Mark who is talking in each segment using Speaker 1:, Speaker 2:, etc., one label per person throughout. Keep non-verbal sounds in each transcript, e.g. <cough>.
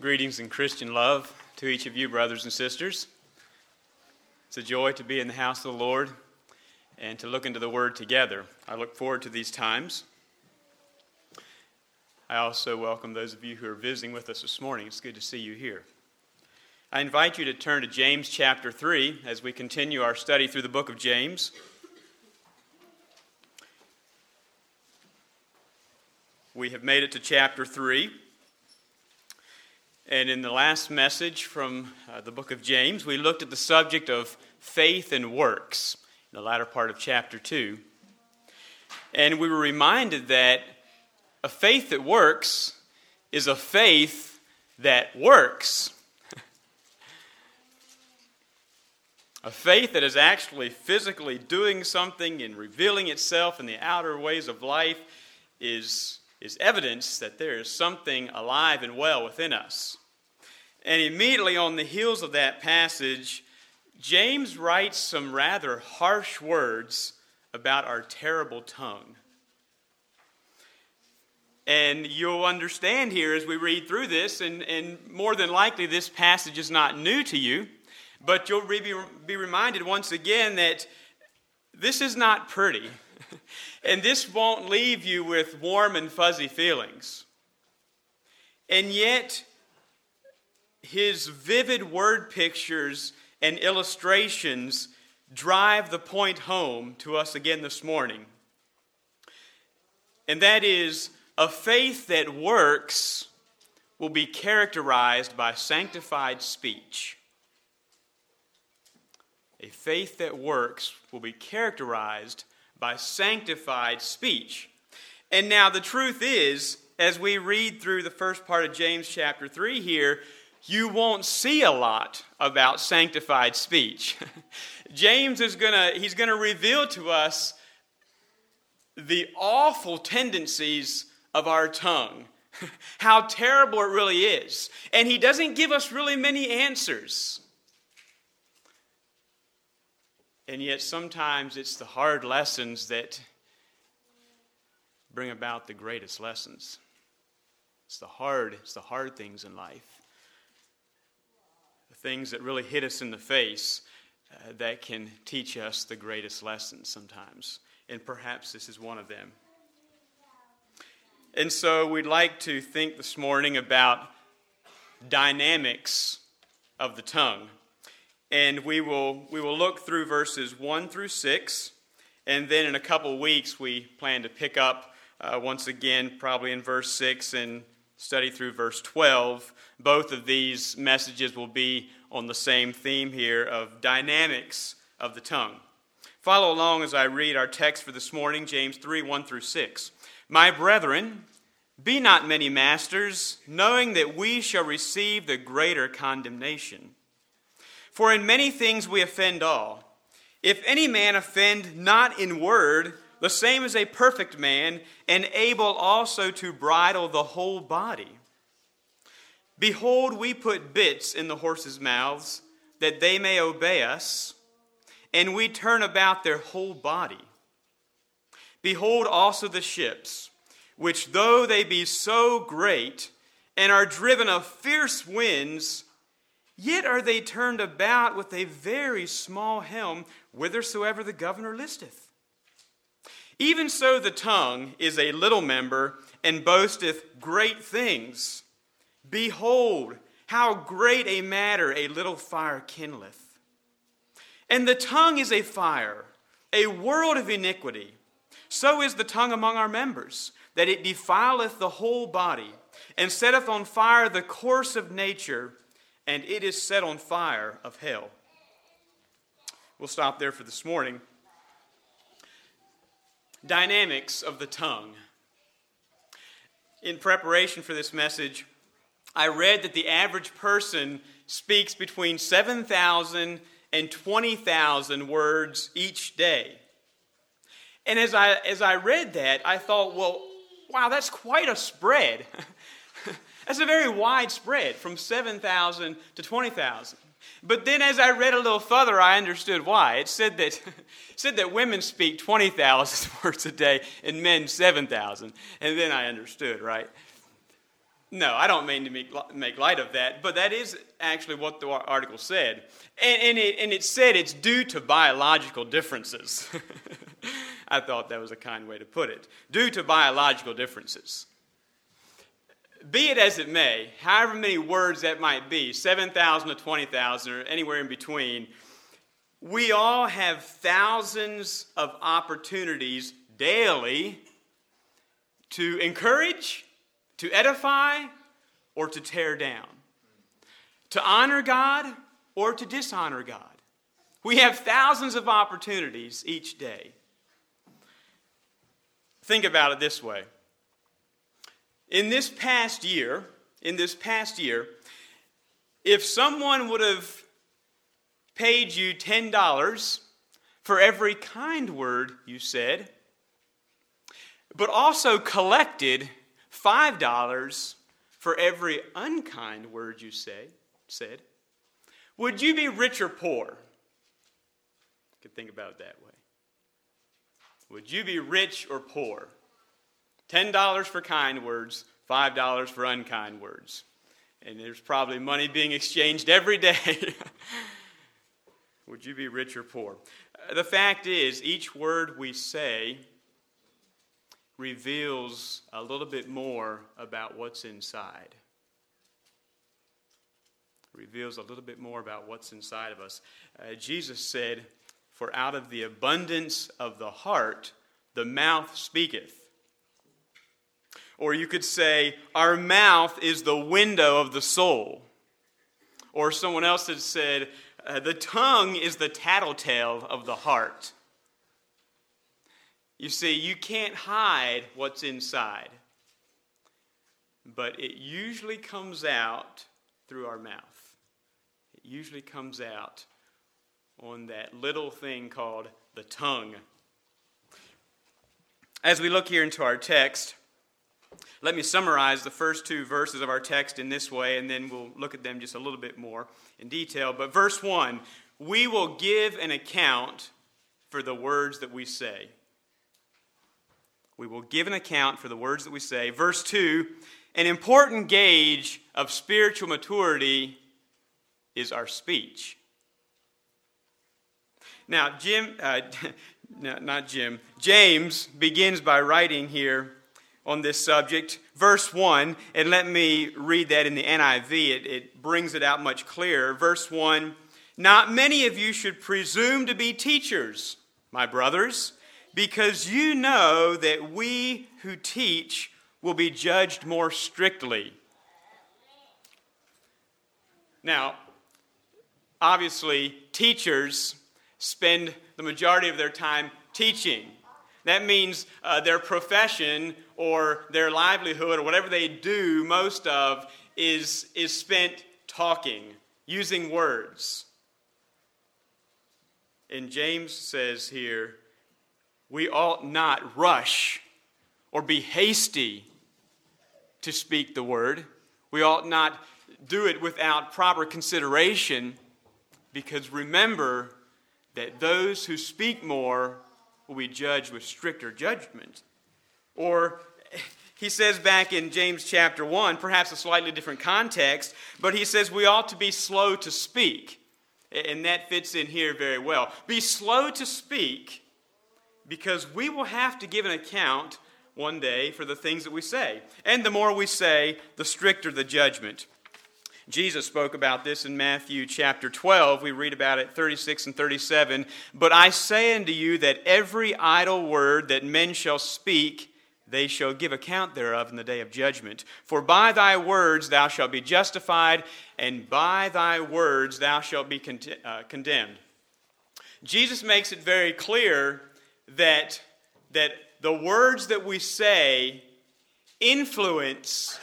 Speaker 1: Greetings and Christian love to each of you, brothers and sisters. It's a joy to be in the house of the Lord and to look into the Word together. I look forward to these times. I also welcome those of you who are visiting with us this morning. It's good to see you here. I invite you to turn to James chapter 3 as we continue our study through the book of James. We have made it to chapter 3. And in the last message from uh, the book of James, we looked at the subject of faith and works in the latter part of chapter 2. And we were reminded that a faith that works is a faith that works. a faith that is actually physically doing something and revealing itself in the outer ways of life is is evidence that there is something alive and well within us. And immediately on the heels of that passage, James writes some rather harsh words about our terrible tongue. And you'll understand here as we read through this, and, and more than likely this passage is not new to you, but you'll be, be reminded once again that this is not pretty. <laughs> and this won't leave you with warm and fuzzy feelings. And yet, his vivid word pictures and illustrations drive the point home to us again this morning. And that is a faith that works will be characterized by sanctified speech. A faith that works will be characterized by sanctified speech. And now the truth is, as we read through the first part of James chapter 3 here, you won't see a lot about sanctified speech. <laughs> James is going to he's going to reveal to us the awful tendencies of our tongue. <laughs> How terrible it really is. And he doesn't give us really many answers. And yet, sometimes it's the hard lessons that bring about the greatest lessons. It's the hard, it's the hard things in life. Things that really hit us in the face uh, that can teach us the greatest lessons sometimes. And perhaps this is one of them. And so we'd like to think this morning about dynamics of the tongue. And we will, we will look through verses 1 through 6. And then in a couple weeks, we plan to pick up uh, once again, probably in verse 6 and study through verse 12. Both of these messages will be on the same theme here of dynamics of the tongue. Follow along as I read our text for this morning, James 3 1 through 6. My brethren, be not many masters, knowing that we shall receive the greater condemnation. For in many things we offend all. If any man offend not in word, the same is a perfect man, and able also to bridle the whole body. Behold, we put bits in the horses' mouths, that they may obey us, and we turn about their whole body. Behold also the ships, which though they be so great, and are driven of fierce winds, Yet are they turned about with a very small helm, whithersoever the governor listeth. Even so, the tongue is a little member and boasteth great things. Behold, how great a matter a little fire kindleth. And the tongue is a fire, a world of iniquity. So is the tongue among our members, that it defileth the whole body, and setteth on fire the course of nature and it is set on fire of hell. We'll stop there for this morning. Dynamics of the tongue. In preparation for this message, I read that the average person speaks between 7,000 and 20,000 words each day. And as I, as I read that, I thought, well, wow, that's quite a spread. <laughs> That's a very wide spread from 7,000 to 20,000. But then as I read a little further, I understood why. It said that, <laughs> said that women speak 20,000 <laughs> words a day and men 7,000. And then I understood, right? No, I don't mean to make, make light of that, but that is actually what the article said. And, and, it, and it said it's due to biological differences. <laughs> I thought that was a kind way to put it. Due to biological differences. Be it as it may, however many words that might be 7,000 to 20,000 or anywhere in between we all have thousands of opportunities daily to encourage to edify or to tear down, to honor God or to dishonor God. We have thousands of opportunities each day. Think about it this way. In this past year, in this past year, if someone would have paid you $10 for every kind word you said, but also collected $5 for every unkind word you say, said, would you be rich or poor? You could think about it that way. Would you be rich or poor? $10 for kind words, $5 for unkind words. And there's probably money being exchanged every day. <laughs> Would you be rich or poor? The fact is, each word we say reveals a little bit more about what's inside. Reveals a little bit more about what's inside of us. Uh, Jesus said, For out of the abundance of the heart, the mouth speaketh. Or you could say, Our mouth is the window of the soul. Or someone else has said, uh, The tongue is the tattletale of the heart. You see, you can't hide what's inside, but it usually comes out through our mouth. It usually comes out on that little thing called the tongue. As we look here into our text, let me summarize the first two verses of our text in this way, and then we'll look at them just a little bit more in detail. But verse 1 we will give an account for the words that we say. We will give an account for the words that we say. Verse 2 An important gauge of spiritual maturity is our speech. Now, Jim, uh, <laughs> not Jim, James begins by writing here on this subject, verse 1, and let me read that in the NIV. It, it brings it out much clearer. Verse 1 Not many of you should presume to be teachers, my brothers because you know that we who teach will be judged more strictly. Now, obviously, teachers spend the majority of their time teaching. That means uh, their profession or their livelihood or whatever they do, most of, is, is spent talking, using words. And James says here, we ought not rush or be hasty to speak the word. We ought not do it without proper consideration because remember that those who speak more will be judged with stricter judgment. Or he says back in James chapter 1, perhaps a slightly different context, but he says we ought to be slow to speak. And that fits in here very well. Be slow to speak because we will have to give an account one day for the things that we say. And the more we say, the stricter the judgment. Jesus spoke about this in Matthew chapter 12. We read about it 36 and 37. But I say unto you that every idle word that men shall speak, they shall give account thereof in the day of judgment. For by thy words thou shalt be justified, and by thy words thou shalt be con- uh, condemned. Jesus makes it very clear that, that the words that we say influence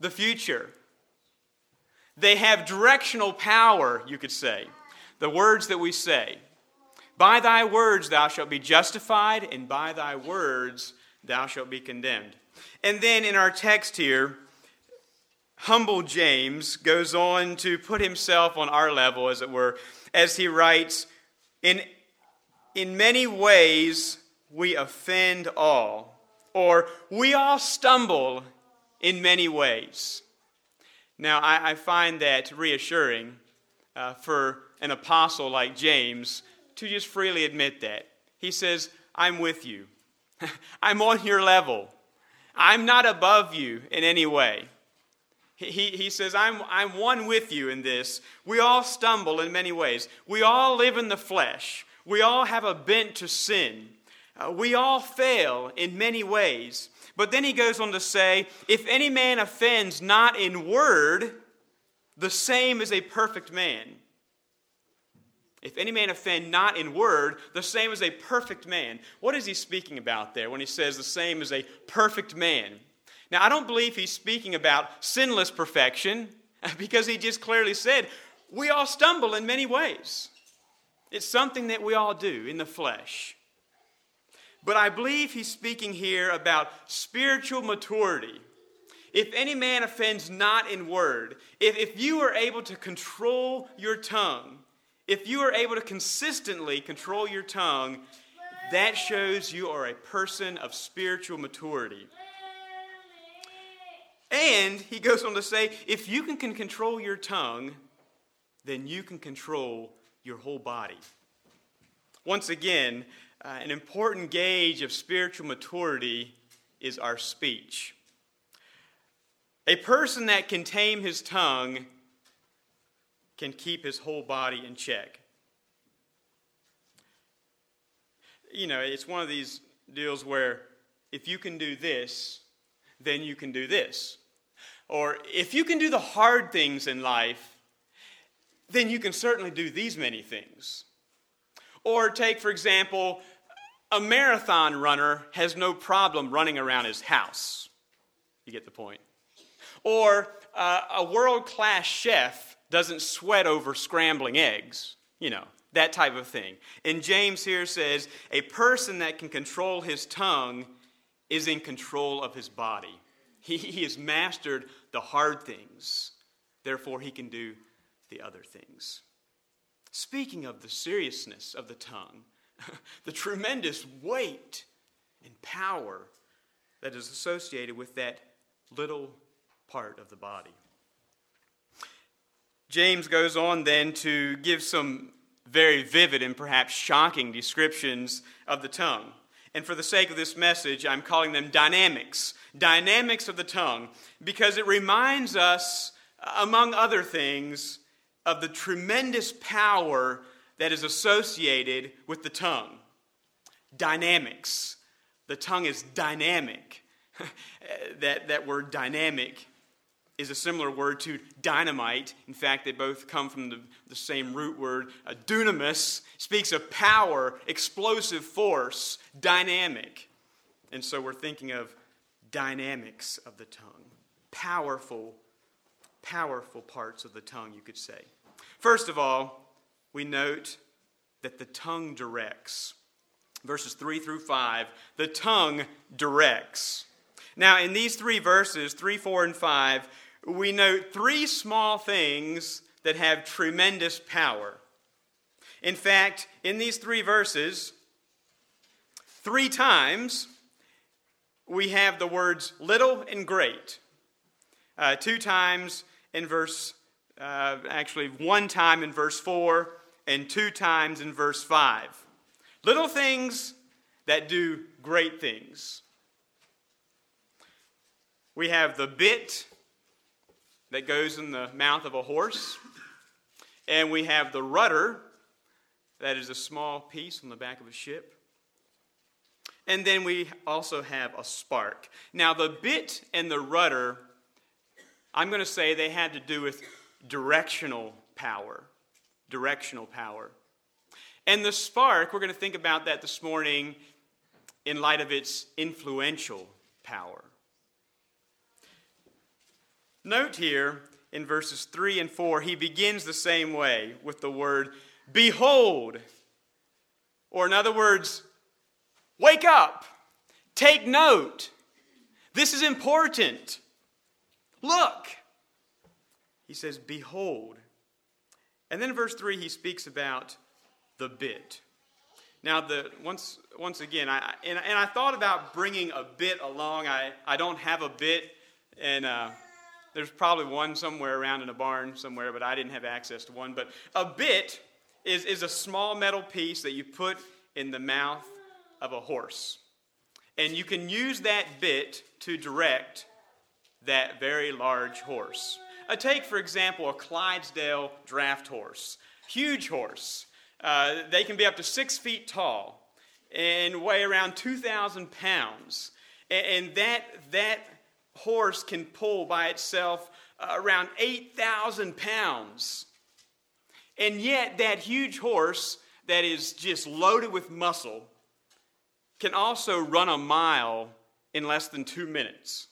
Speaker 1: the future. They have directional power, you could say. The words that we say. By thy words thou shalt be justified, and by thy words thou shalt be condemned. And then in our text here, humble James goes on to put himself on our level, as it were, as he writes, In in many ways we offend all, or we all stumble in many ways. Now, I, I find that reassuring uh, for an apostle like James to just freely admit that. He says, I'm with you, <laughs> I'm on your level, I'm not above you in any way. He, he says, I'm, I'm one with you in this. We all stumble in many ways. We all live in the flesh. We all have a bent to sin. Uh, we all fail in many ways. But then he goes on to say, If any man offends not in word, the same is a perfect man. If any man offend not in word, the same is a perfect man. What is he speaking about there when he says the same is a perfect man? Now, I don't believe he's speaking about sinless perfection <laughs> because he just clearly said we all stumble in many ways. It's something that we all do in the flesh. But I believe he's speaking here about spiritual maturity. If any man offends not in word, if, if you are able to control your tongue, if you are able to consistently control your tongue, that shows you are a person of spiritual maturity. And he goes on to say, if you can, can control your tongue, then you can control your whole body. Once again, uh, an important gauge of spiritual maturity is our speech. A person that can tame his tongue can keep his whole body in check. You know, it's one of these deals where if you can do this, then you can do this. Or if you can do the hard things in life, then you can certainly do these many things. Or take, for example, a marathon runner has no problem running around his house. You get the point. Or uh, a world class chef doesn't sweat over scrambling eggs. You know, that type of thing. And James here says a person that can control his tongue is in control of his body. He, he has mastered the hard things, therefore, he can do the other things. Speaking of the seriousness of the tongue, <laughs> the tremendous weight and power that is associated with that little part of the body. James goes on then to give some very vivid and perhaps shocking descriptions of the tongue. And for the sake of this message, I'm calling them dynamics. Dynamics of the tongue, because it reminds us, among other things, of the tremendous power that is associated with the tongue. Dynamics. The tongue is dynamic. <laughs> that, that word dynamic is a similar word to dynamite. In fact, they both come from the, the same root word. Uh, dunamis speaks of power, explosive force, dynamic. And so we're thinking of dynamics of the tongue. Powerful, powerful parts of the tongue, you could say. First of all, we note that the tongue directs. Verses 3 through 5, the tongue directs. Now, in these three verses, 3, 4, and 5, we note three small things that have tremendous power. In fact, in these three verses, three times we have the words little and great. Uh, two times in verse, uh, actually, one time in verse 4, and two times in verse 5. Little things that do great things. We have the bit that goes in the mouth of a horse, and we have the rudder that is a small piece on the back of a ship. And then we also have a spark. Now, the bit and the rudder, I'm going to say they had to do with directional power directional power. And the spark, we're going to think about that this morning in light of its influential power. Note here in verses 3 and 4, he begins the same way with the word, Behold. Or, in other words, wake up, take note. This is important. Look. He says, Behold. And then in verse 3, he speaks about the bit. Now, the, once, once again, I, and, and I thought about bringing a bit along. I, I don't have a bit And uh, there's probably one somewhere around in a barn somewhere, but I didn't have access to one. But a bit is, is a small metal piece that you put in the mouth of a horse. And you can use that bit to direct that very large horse. Uh, take, for example, a Clydesdale draft horse, huge horse. Uh, they can be up to six feet tall and weigh around 2,000 pounds. And, that, that horse can pull by itself around 8,000 pounds. And yet, that huge horse that is just loaded with muscle can also run a mile in less than two minutes.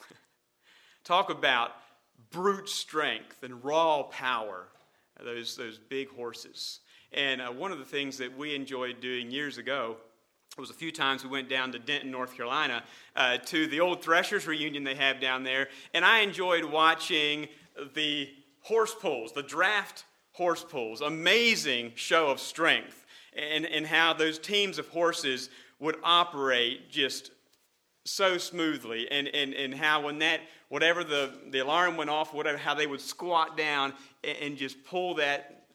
Speaker 1: <laughs> Talk about brute strength and raw power, those, those big horses. And uh, one of the things that we enjoyed doing years ago was a few times we went down to Denton, North Carolina, uh, to the old Threshers reunion they have down there, and I enjoyed watching the horse pulls, the draft horse pulls. Amazing show of strength, and, and how those teams of horses would operate just so smoothly, and, and, and how when that, whatever the, the alarm went off, whatever, how they would squat down and, and just pull that,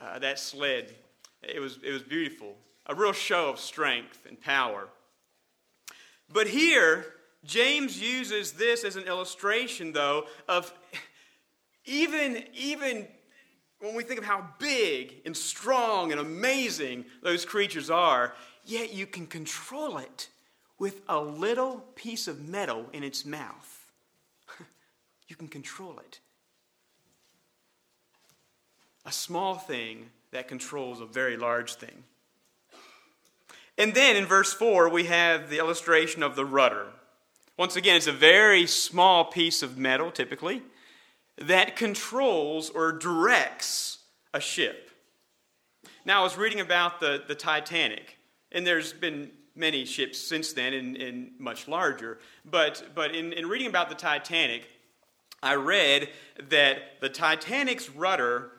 Speaker 1: uh, that sled. It was, it was beautiful a real show of strength and power. But here, James uses this as an illustration, though, of even, even when we think of how big and strong and amazing those creatures are, yet you can control it with a little piece of metal in its mouth. <laughs> you can control it. A small thing that controls a very large thing. And then in verse 4, we have the illustration of the rudder. Once again, it's a very small piece of metal, typically, that controls or directs a ship. Now, I was reading about the, the Titanic, and there's been many ships since then and, and much larger. But, but in, in reading about the Titanic, I read that the Titanic's rudder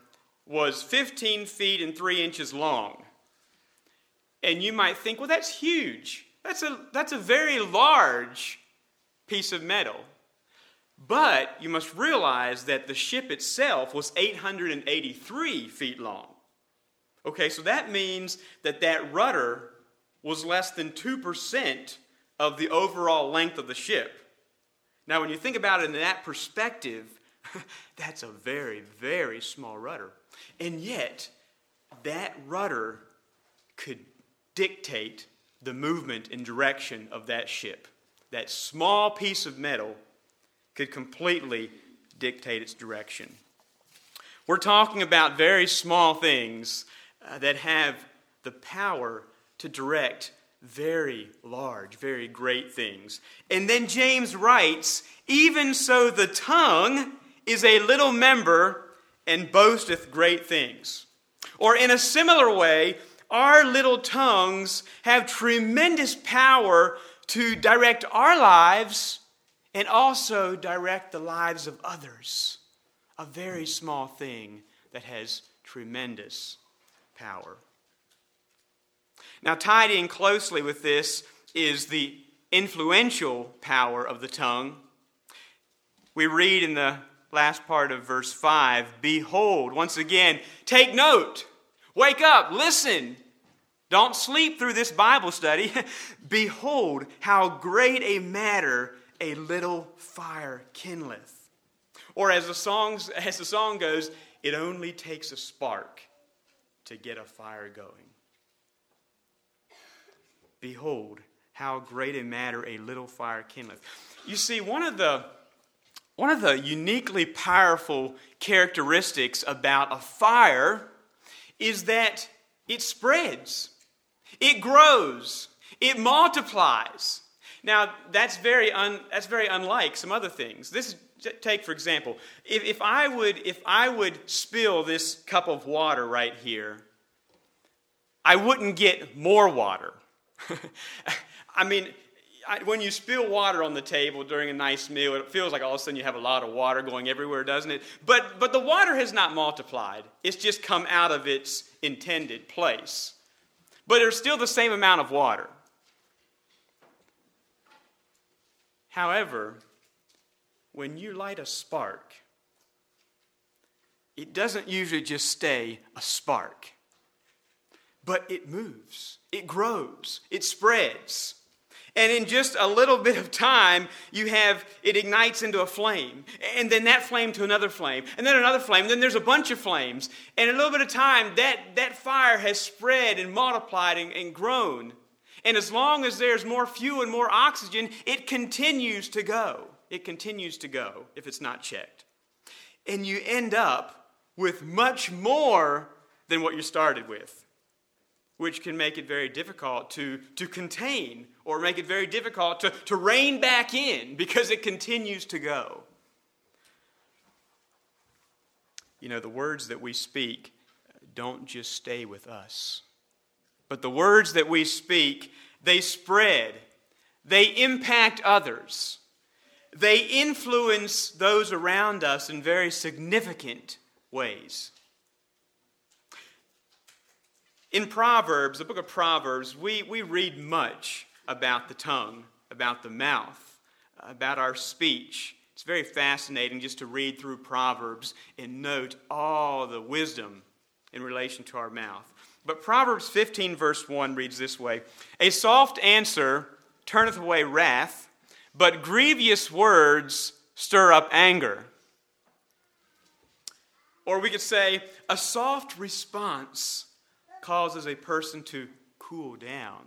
Speaker 1: was 15 feet and 3 inches long. And you might think, well, that's huge. That's a, that's a very large piece of metal. But you must realize that the ship itself was 883 feet long. Okay, so that means that that rudder was less than 2% of the overall length of the ship. Now, when you think about it in that perspective, <laughs> that's a very, very small rudder. And yet, that rudder could dictate the movement and direction of that ship. That small piece of metal could completely dictate its direction. We're talking about very small things uh, that have the power to direct very large, very great things. And then James writes, Even so, the tongue is a little member and boasteth great things. Or in a similar way, our little tongues have tremendous power to direct our lives and also direct the lives of others. A very small thing that has tremendous power. Now, tied in closely with this is the influential power of the tongue. We read in the last part of verse 5 Behold, once again, take note, wake up, listen, don't sleep through this Bible study. <laughs> Behold, how great a matter a little fire kindleth. Or as the, songs, <laughs> as the song goes, it only takes a spark to get a fire going. Behold, how great a matter a little fire kindleth. You see, one of the one of the uniquely powerful characteristics about a fire is that it spreads. It grows, it multiplies. Now, that's very, un, that's very unlike some other things. This take, for example, if, if, I would, if I would spill this cup of water right here, I wouldn't get more water. <laughs> I mean, I, when you spill water on the table during a nice meal, it feels like all of a sudden you have a lot of water going everywhere, doesn't it? But, but the water has not multiplied, it's just come out of its intended place but there's still the same amount of water. However, when you light a spark, it doesn't usually just stay a spark, but it moves, it grows, it spreads. And in just a little bit of time, you have it ignites into a flame, and then that flame to another flame, and then another flame, then there's a bunch of flames. And in a little bit of time, that, that fire has spread and multiplied and, and grown. And as long as there's more fuel and more oxygen, it continues to go. It continues to go if it's not checked. And you end up with much more than what you started with which can make it very difficult to, to contain or make it very difficult to, to rein back in because it continues to go. You know, the words that we speak don't just stay with us, but the words that we speak, they spread, they impact others, they influence those around us in very significant ways. In Proverbs, the book of Proverbs, we, we read much about the tongue, about the mouth, about our speech. It's very fascinating just to read through Proverbs and note all the wisdom in relation to our mouth. But Proverbs 15, verse 1 reads this way A soft answer turneth away wrath, but grievous words stir up anger. Or we could say, A soft response causes a person to cool down.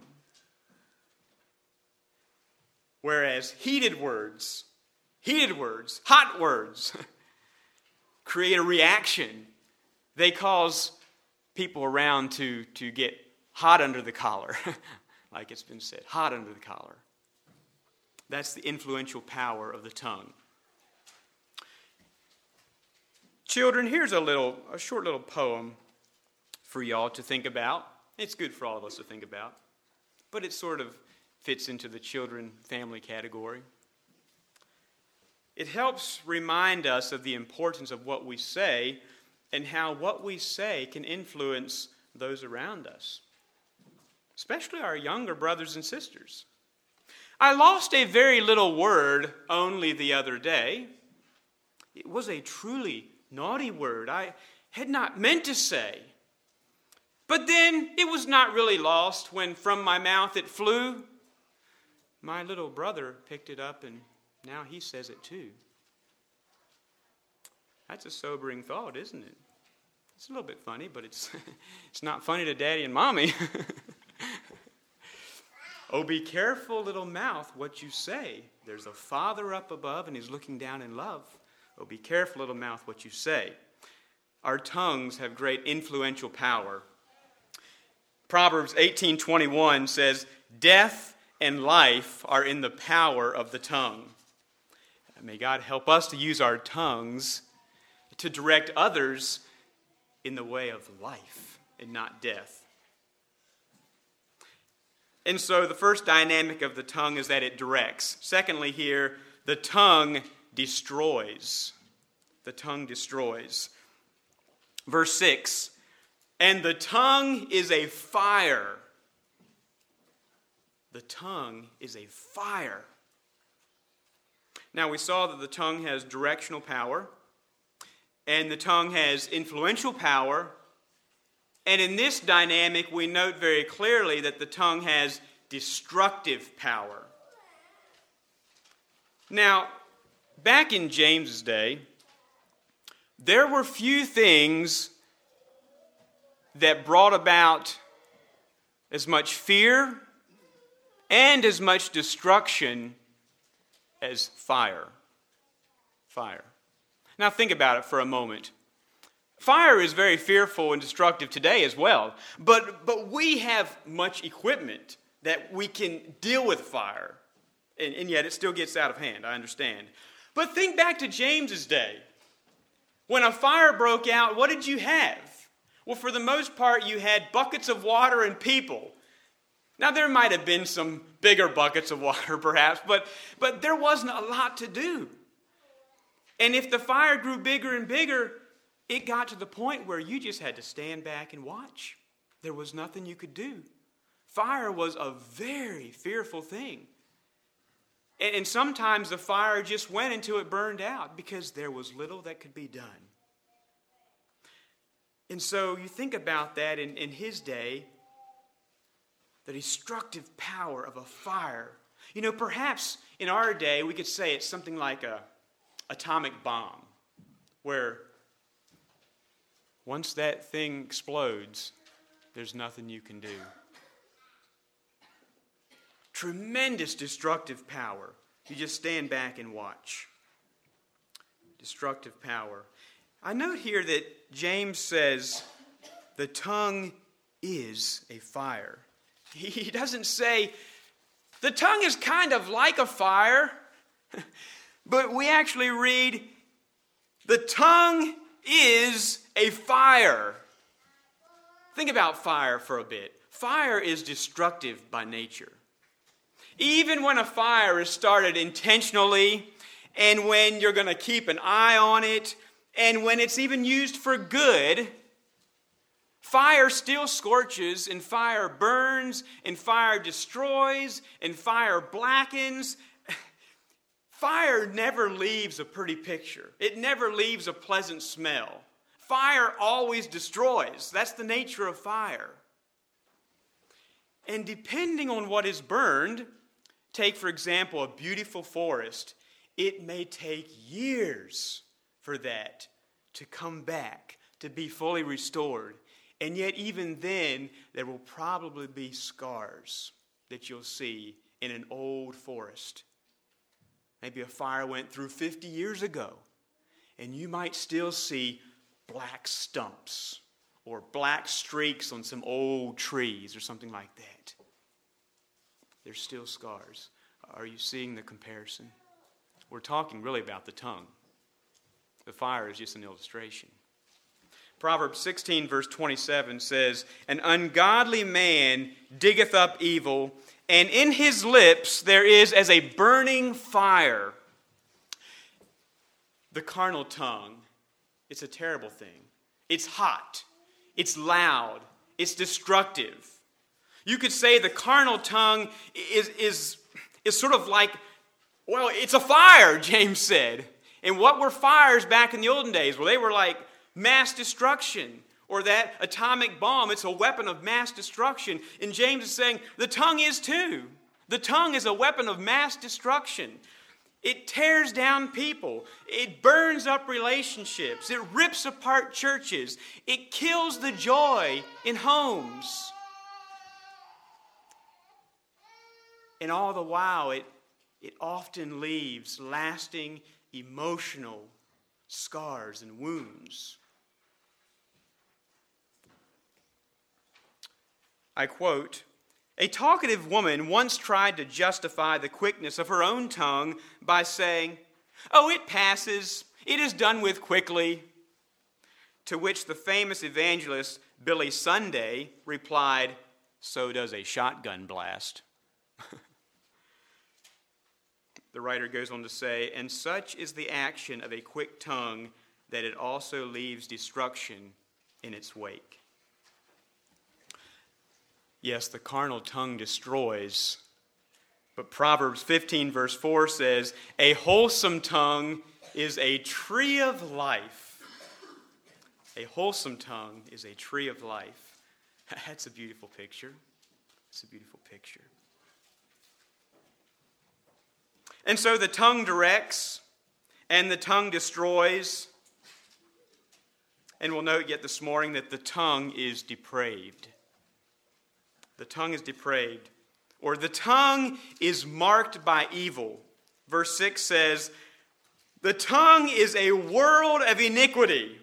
Speaker 1: Whereas heated words, heated words, hot words, <laughs> create a reaction. They cause people around to, to get hot under the collar, <laughs> like it's been said, hot under the collar. That's the influential power of the tongue. Children, here's a little, a short little poem for y'all to think about. It's good for all of us to think about, but it sort of fits into the children family category. It helps remind us of the importance of what we say and how what we say can influence those around us, especially our younger brothers and sisters. I lost a very little word only the other day. It was a truly naughty word I had not meant to say. But then it was not really lost when from my mouth it flew. My little brother picked it up and now he says it too. That's a sobering thought, isn't it? It's a little bit funny, but it's, <laughs> it's not funny to daddy and mommy. <laughs> oh, be careful, little mouth, what you say. There's a father up above and he's looking down in love. Oh, be careful, little mouth, what you say. Our tongues have great influential power Proverbs 18:21 says, "Death and life are in the power of the tongue." May God help us to use our tongues to direct others in the way of life and not death. And so the first dynamic of the tongue is that it directs. Secondly, here, the tongue destroys. The tongue destroys. Verse 6 and the tongue is a fire. The tongue is a fire. Now, we saw that the tongue has directional power, and the tongue has influential power. And in this dynamic, we note very clearly that the tongue has destructive power. Now, back in James's day, there were few things that brought about as much fear and as much destruction as fire. Fire. Now, think about it for a moment. Fire is very fearful and destructive today as well, but, but we have much equipment that we can deal with fire, and, and yet it still gets out of hand, I understand. But think back to James's day. When a fire broke out, what did you have? Well, for the most part, you had buckets of water and people. Now, there might have been some bigger buckets of <laughs> water, perhaps, but, but there wasn't a lot to do. And if the fire grew bigger and bigger, it got to the point where you just had to stand back and watch. There was nothing you could do. Fire was a very fearful thing. And, and sometimes the fire just went until it burned out because there was little that could be done. And so you think about that in, in his day, the destructive power of a fire. You know, perhaps in our day we could say it's something like a atomic bomb, where once that thing explodes, there's nothing you can do. Tremendous destructive power. You just stand back and watch. Destructive power. I note here that James says the tongue is a fire. <laughs> He doesn't say the tongue is kind of like a fire, <laughs> but we actually read the tongue is a fire. Think about fire for a bit. Fire is destructive by nature. Even when a fire is started intentionally, and when you're going to keep an eye on it, and when it's even used for good, fire still scorches, and fire burns, and fire destroys, and fire blackens. <sighs> Fire never leaves a pretty picture, it never leaves a pleasant smell. Fire always destroys. That's the nature of fire. And depending on what is burned, take for example a beautiful forest, it may take years for that to come back, to be fully restored. And yet, even then, there will probably be scars that you'll see in an old forest. Maybe a fire went through 50 years ago, and you might still see black stumps or black streaks on some old trees or something like that. There's still scars. Are you seeing the comparison? We're talking really about the tongue. The fire is just an illustration. Proverbs 16, verse 27 says, An ungodly man diggeth up evil, and in his lips there is as a burning fire. The carnal tongue it's a terrible thing. It's hot, it's loud, it's destructive. You could say the carnal tongue is, is, is sort of like, well, it's a fire, <laughs> James said. And what were fires back in the olden days? Well, they were like mass destruction or that atomic bomb. It's a weapon of mass destruction. And James is saying the tongue is too. The tongue is a weapon of mass destruction. It tears down people. It burns up relationships. It rips apart churches. It kills the joy in homes. And all the while, it, it often leaves lasting emotional scars and wounds. I quote a talkative woman once tried to justify the quickness of her own tongue by saying, Oh, it passes. It is done with quickly. To which the famous evangelist Billy Sunday replied, So does a shotgun blast. <laughs> the writer goes on to say, And such is the action of a quick tongue that it also leaves destruction in its wake. Yes, the carnal tongue destroys. But Proverbs 15, verse 4 says, A wholesome tongue is a tree of life. A wholesome tongue is a tree of life. <laughs> That's a beautiful picture. It's a beautiful picture. And so the tongue directs and the tongue destroys. And we'll note yet this morning that the tongue is depraved the tongue is depraved, or the tongue is marked by evil. Verse 6 says, The tongue is a world of iniquity.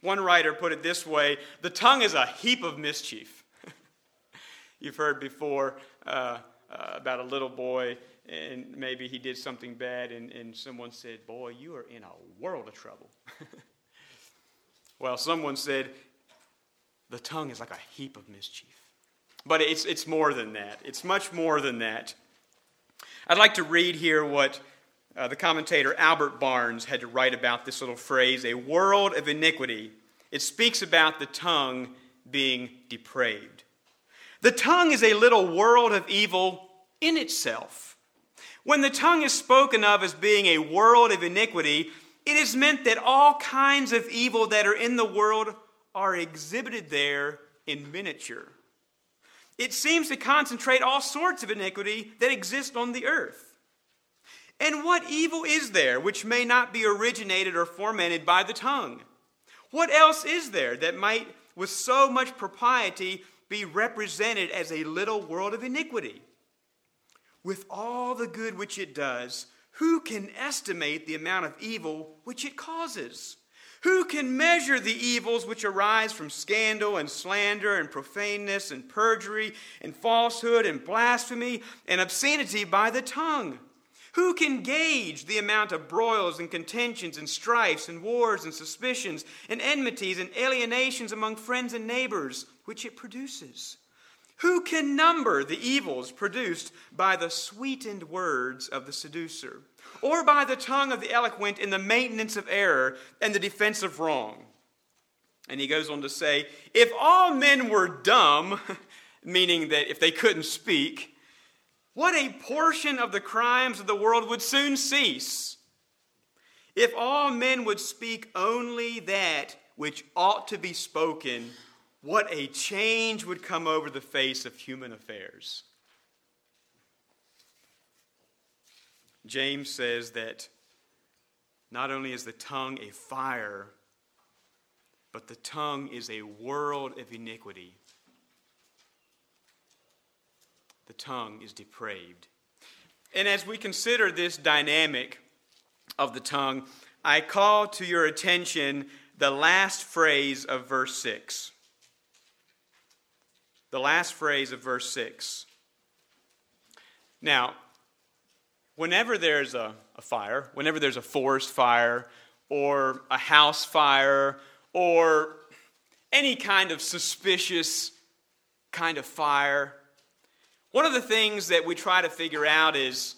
Speaker 1: One writer put it this way the tongue is a heap of mischief. <laughs> You've heard before uh, uh, about a little boy, and maybe he did something bad, and, and someone said, Boy, you are in a world of trouble. <laughs> well, someone said, the tongue is like a heap of mischief. But it's, it's more than that. It's much more than that. I'd like to read here what uh, the commentator Albert Barnes had to write about this little phrase a world of iniquity. It speaks about the tongue being depraved. The tongue is a little world of evil in itself. When the tongue is spoken of as being a world of iniquity, it is meant that all kinds of evil that are in the world are exhibited there in miniature. It seems to concentrate all sorts of iniquity that exist on the earth. And what evil is there which may not be originated or fomented by the tongue? What else is there that might, with so much propriety, be represented as a little world of iniquity? With all the good which it does, who can estimate the amount of evil which it causes? Who can measure the evils which arise from scandal and slander and profaneness and perjury and falsehood and blasphemy and obscenity by the tongue? Who can gauge the amount of broils and contentions and strifes and wars and suspicions and enmities and alienations among friends and neighbors which it produces? Who can number the evils produced by the sweetened words of the seducer, or by the tongue of the eloquent in the maintenance of error and the defense of wrong? And he goes on to say, If all men were dumb, <laughs> meaning that if they couldn't speak, what a portion of the crimes of the world would soon cease. If all men would speak only that which ought to be spoken, what a change would come over the face of human affairs. James says that not only is the tongue a fire, but the tongue is a world of iniquity. The tongue is depraved. And as we consider this dynamic of the tongue, I call to your attention the last phrase of verse 6 the last phrase of verse 6. Now, whenever there's a, a, fire, whenever there's a forest fire, or a house fire, or any kind of suspicious kind of fire, one of the things that we try to figure out is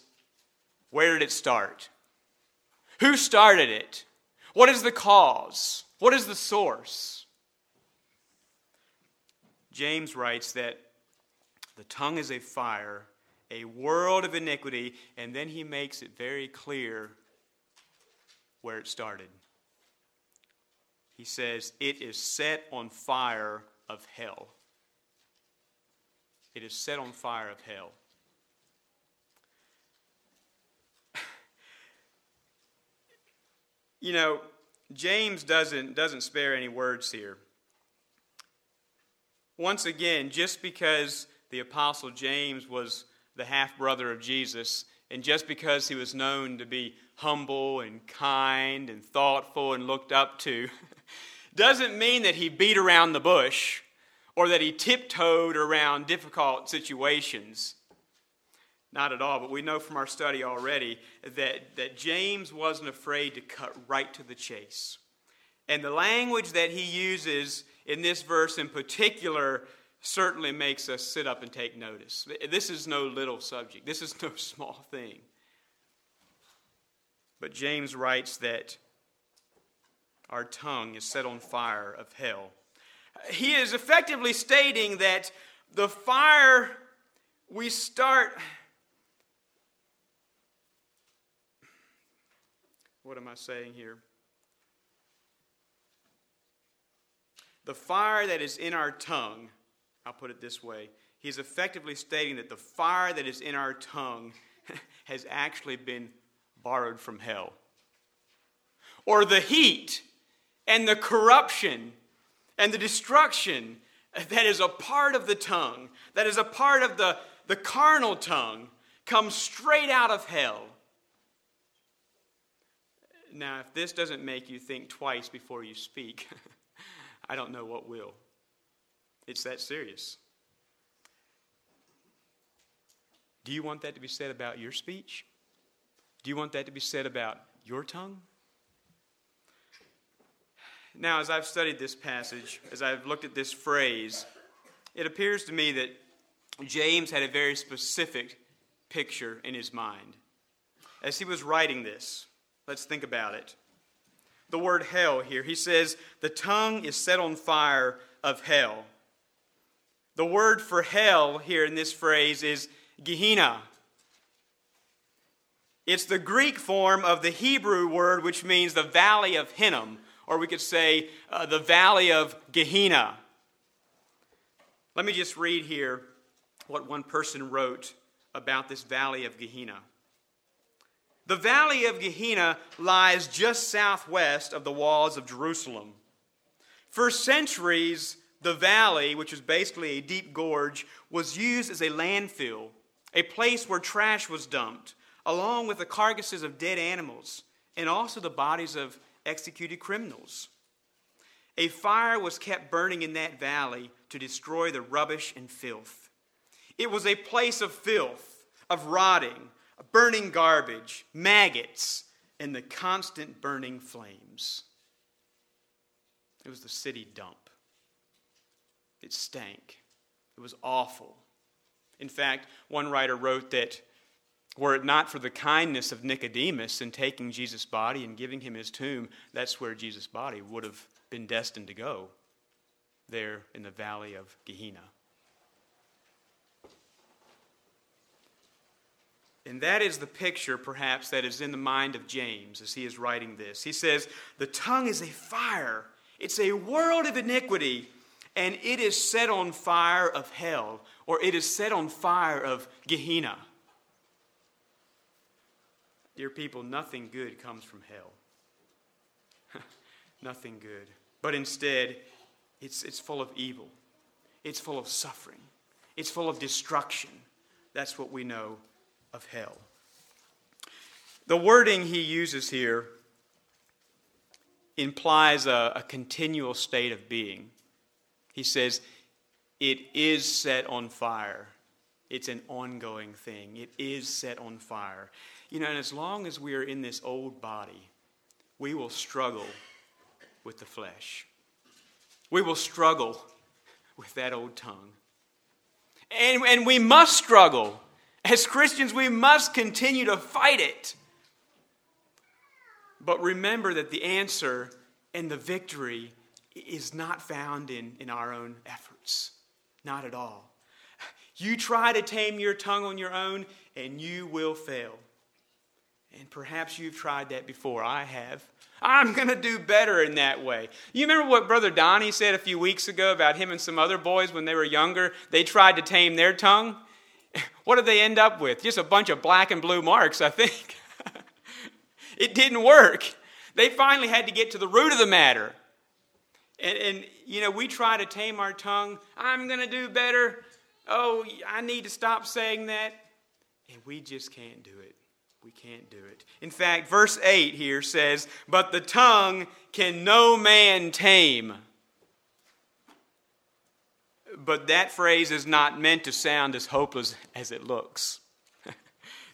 Speaker 1: where did it start? Who started it? What is the cause? What is the source? James writes that the tongue is a fire, a world of iniquity, and then he makes it very clear where it started. He says, It is set on fire of hell. It is set on fire of hell. <sighs> you know, James doesn't, doesn't spare any words here. Once again, just because the Apostle James was the half brother of Jesus, and just because he was known to be humble and kind and thoughtful and looked up to, <laughs> doesn't mean that he beat around the bush or that he tiptoed around difficult situations. Not at all, but we know from our study already that, that James wasn't afraid to cut right to the chase. And the language that he uses in this verse in particular certainly makes us sit up and take notice. This is no little subject, this is no <laughs> small thing. But James writes that our tongue is set on fire of hell. He is effectively stating that the fire we start. What am I saying here? The fire that is in our tongue, I'll put it this way, he's effectively stating that the fire that is in our tongue <laughs> has actually been borrowed from hell. Or the heat and the corruption and the destruction that is a part of the tongue, that is a part of the, the carnal tongue, comes straight out of hell. Now, if this doesn't make you think twice before you speak, <laughs> I don't know what will. It's that serious. Do you want that to be said about your speech? Do you want that to be said about your tongue? Now, as I've studied this passage, as I've looked at this phrase, it appears to me that James had a very specific picture in his mind. As he was writing this, let's think about it the word hell here. He says, The tongue is set on fire of hell. The word for hell here in this phrase is Gehenna. It's the Greek form of the Hebrew word which means the valley of Hinnom, or we could say uh, the valley of Gehenna. Let me just read here what one person wrote about this valley of Gehenna. The valley of Gehenna lies just southwest of the walls of Jerusalem. For centuries, the valley, which is basically a deep gorge, was used as a landfill, a place where trash was dumped, along with the carcasses of dead animals and also the bodies of executed criminals. A fire was kept burning in that valley to destroy the rubbish and filth. It was a place of filth, of rotting, burning garbage, maggots, and the constant burning flames. It was the city dump. It stank. It was awful. In fact, one writer wrote that were it not for the kindness of Nicodemus in taking Jesus' body and giving him his tomb, that's where Jesus' body would have been destined to go, there in the valley of Gehenna. And that is the picture, perhaps, that is in the mind of James as he is writing this. He says, The tongue is a fire, it's a world of iniquity, and it is set on fire of hell, or it is set on fire of Gehenna. Dear people, nothing good comes from hell. <laughs> nothing good. But instead, it's, it's full of evil, it's full of suffering, it's full of destruction. That's what we know of hell. The wording he uses here implies a, a continual state of being. He says, It is set on fire. It's an ongoing thing. It is set on fire. You know, and as long as we are in this old body, we will struggle with the flesh. We will struggle with that old tongue. And, and we must struggle. As Christians, we must continue to fight it. But remember that the answer and the victory is not found in, in our own efforts. Not at all. You try to tame your tongue on your own, and you will fail. And perhaps you've tried that before. I have. I'm going to do better in that way. You remember what Brother Donnie said a few weeks ago about him and some other boys when they were younger? They tried to tame their tongue. <laughs> What did they end up with? Just a bunch of black and blue marks, I think. <laughs> it didn't work. They finally had to get to the root of the matter. And, and you know, we try to tame our tongue. I'm going to do better. Oh, I need to stop saying that. And we just can't do it. We can't do it. In fact, verse 8 here says, But the tongue can no man tame. But that phrase is not meant to sound as hopeless as it looks. <laughs>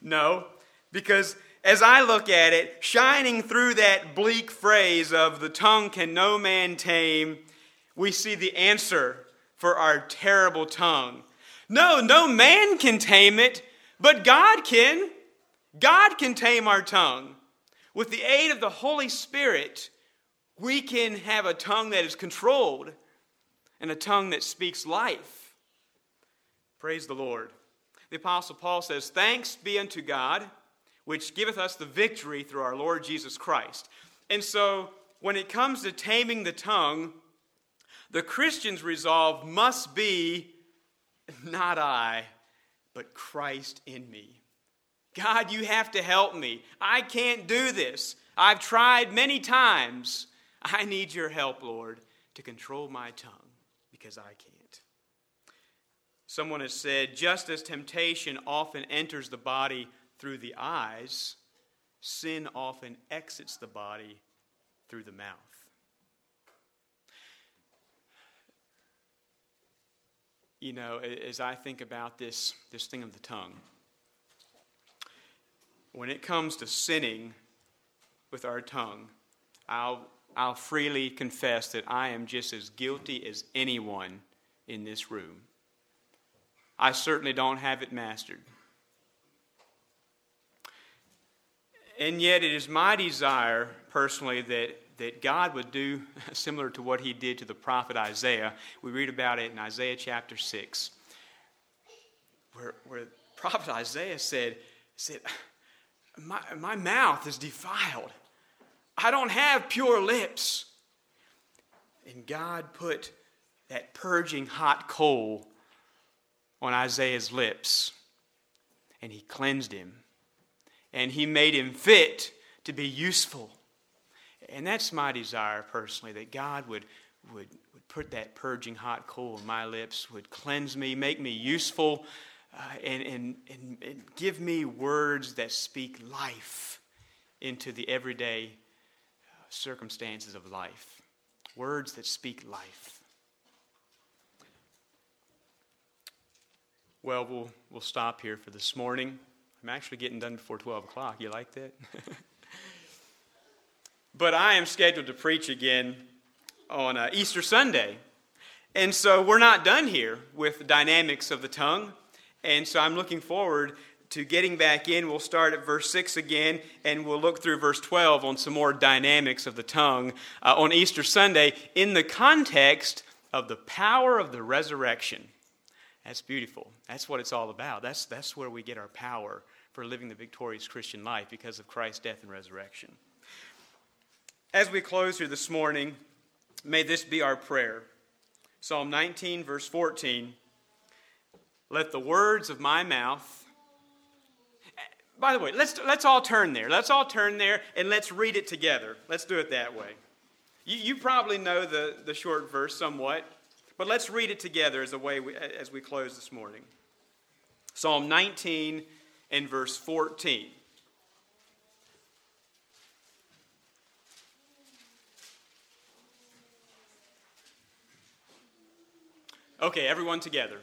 Speaker 1: no, because as I look at it, shining through that bleak phrase of the tongue can no man tame, we see the answer for our terrible tongue. No, no man can tame it, but God can. God can tame our tongue. With the aid of the Holy Spirit, we can have a tongue that is controlled and a tongue that speaks life. Praise the Lord. The Apostle Paul says, Thanks be unto God, which giveth us the victory through our Lord Jesus Christ. And so, when it comes to taming the tongue, the Christian's resolve must be not I, but Christ in me. God, you have to help me. I can't do this. I've tried many times. I need your help, Lord, to control my tongue because I can't. Someone has said just as temptation often enters the body through the eyes, sin often exits the body through the mouth. You know, as I think about this, this thing of the tongue, when it comes to sinning with our tongue, I'll, I'll freely confess that I am just as guilty as anyone in this room. I certainly don't have it mastered. And yet, it is my desire personally that, that God would do <laughs> similar to what he did to the prophet Isaiah. We read about it in Isaiah chapter 6, where, where prophet Isaiah said, said my, my mouth is defiled. I don't have pure lips. And God put that purging hot coal on Isaiah's lips, and he cleansed him, and he made him fit to be useful. And that's my desire personally that God would, would, would put that purging hot coal on my lips, would cleanse me, make me useful, uh, and, and, and, and give me words that speak life into the everyday circumstances of life. Words that speak life. Well, we'll, we'll stop here for this morning. I'm actually getting done before 12 o'clock. You like that? <laughs> but I am scheduled to preach again on uh, Easter Sunday. And so we're not done here with the dynamics of the tongue. And so I'm looking forward to getting back in. We'll start at verse 6 again, and we'll look through verse 12 on some more dynamics of the tongue uh, on Easter Sunday in the context of the power of the resurrection. That's beautiful. That's what it's all about. That's, that's where we get our power for living the victorious Christian life because of Christ's death and resurrection. As we close here this morning, may this be our prayer. Psalm 19, verse 14. Let the words of my mouth. By the way, let's, let's all turn there. Let's all turn there and let's read it together. Let's do it that way. You, you probably know the, the short verse somewhat, but let's read it together as a way we, as we close this morning. Psalm 19 and verse 14. Okay, everyone together.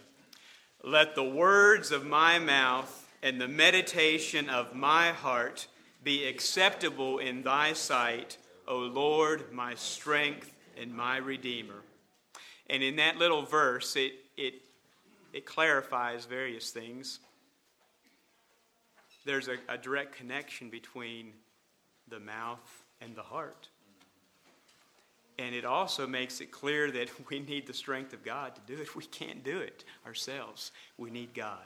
Speaker 1: Let the words of my mouth and the meditation of my heart be acceptable in thy sight, O Lord, my strength and my Redeemer. And in that little verse, it, it, it clarifies various things. There's a, a direct connection between the mouth and the heart. And it also makes it clear that <laughs> we need the strength of God to do it. We can't do it ourselves. We need God.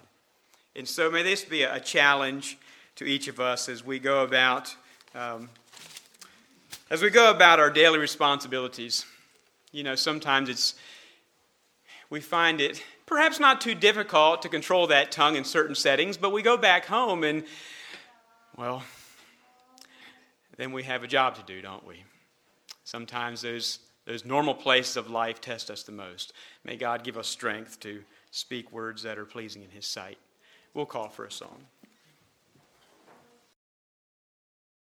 Speaker 1: And so may this be a challenge to each of us as we go about um, as we go about our daily responsibilities. You know, sometimes it's we find it perhaps not too difficult to control that tongue in certain settings, but we go back home and well, then we have a job to do, don't we? Sometimes those, those normal places of life test us the most. May God give us strength to speak words that are pleasing in His sight. We'll call for a song.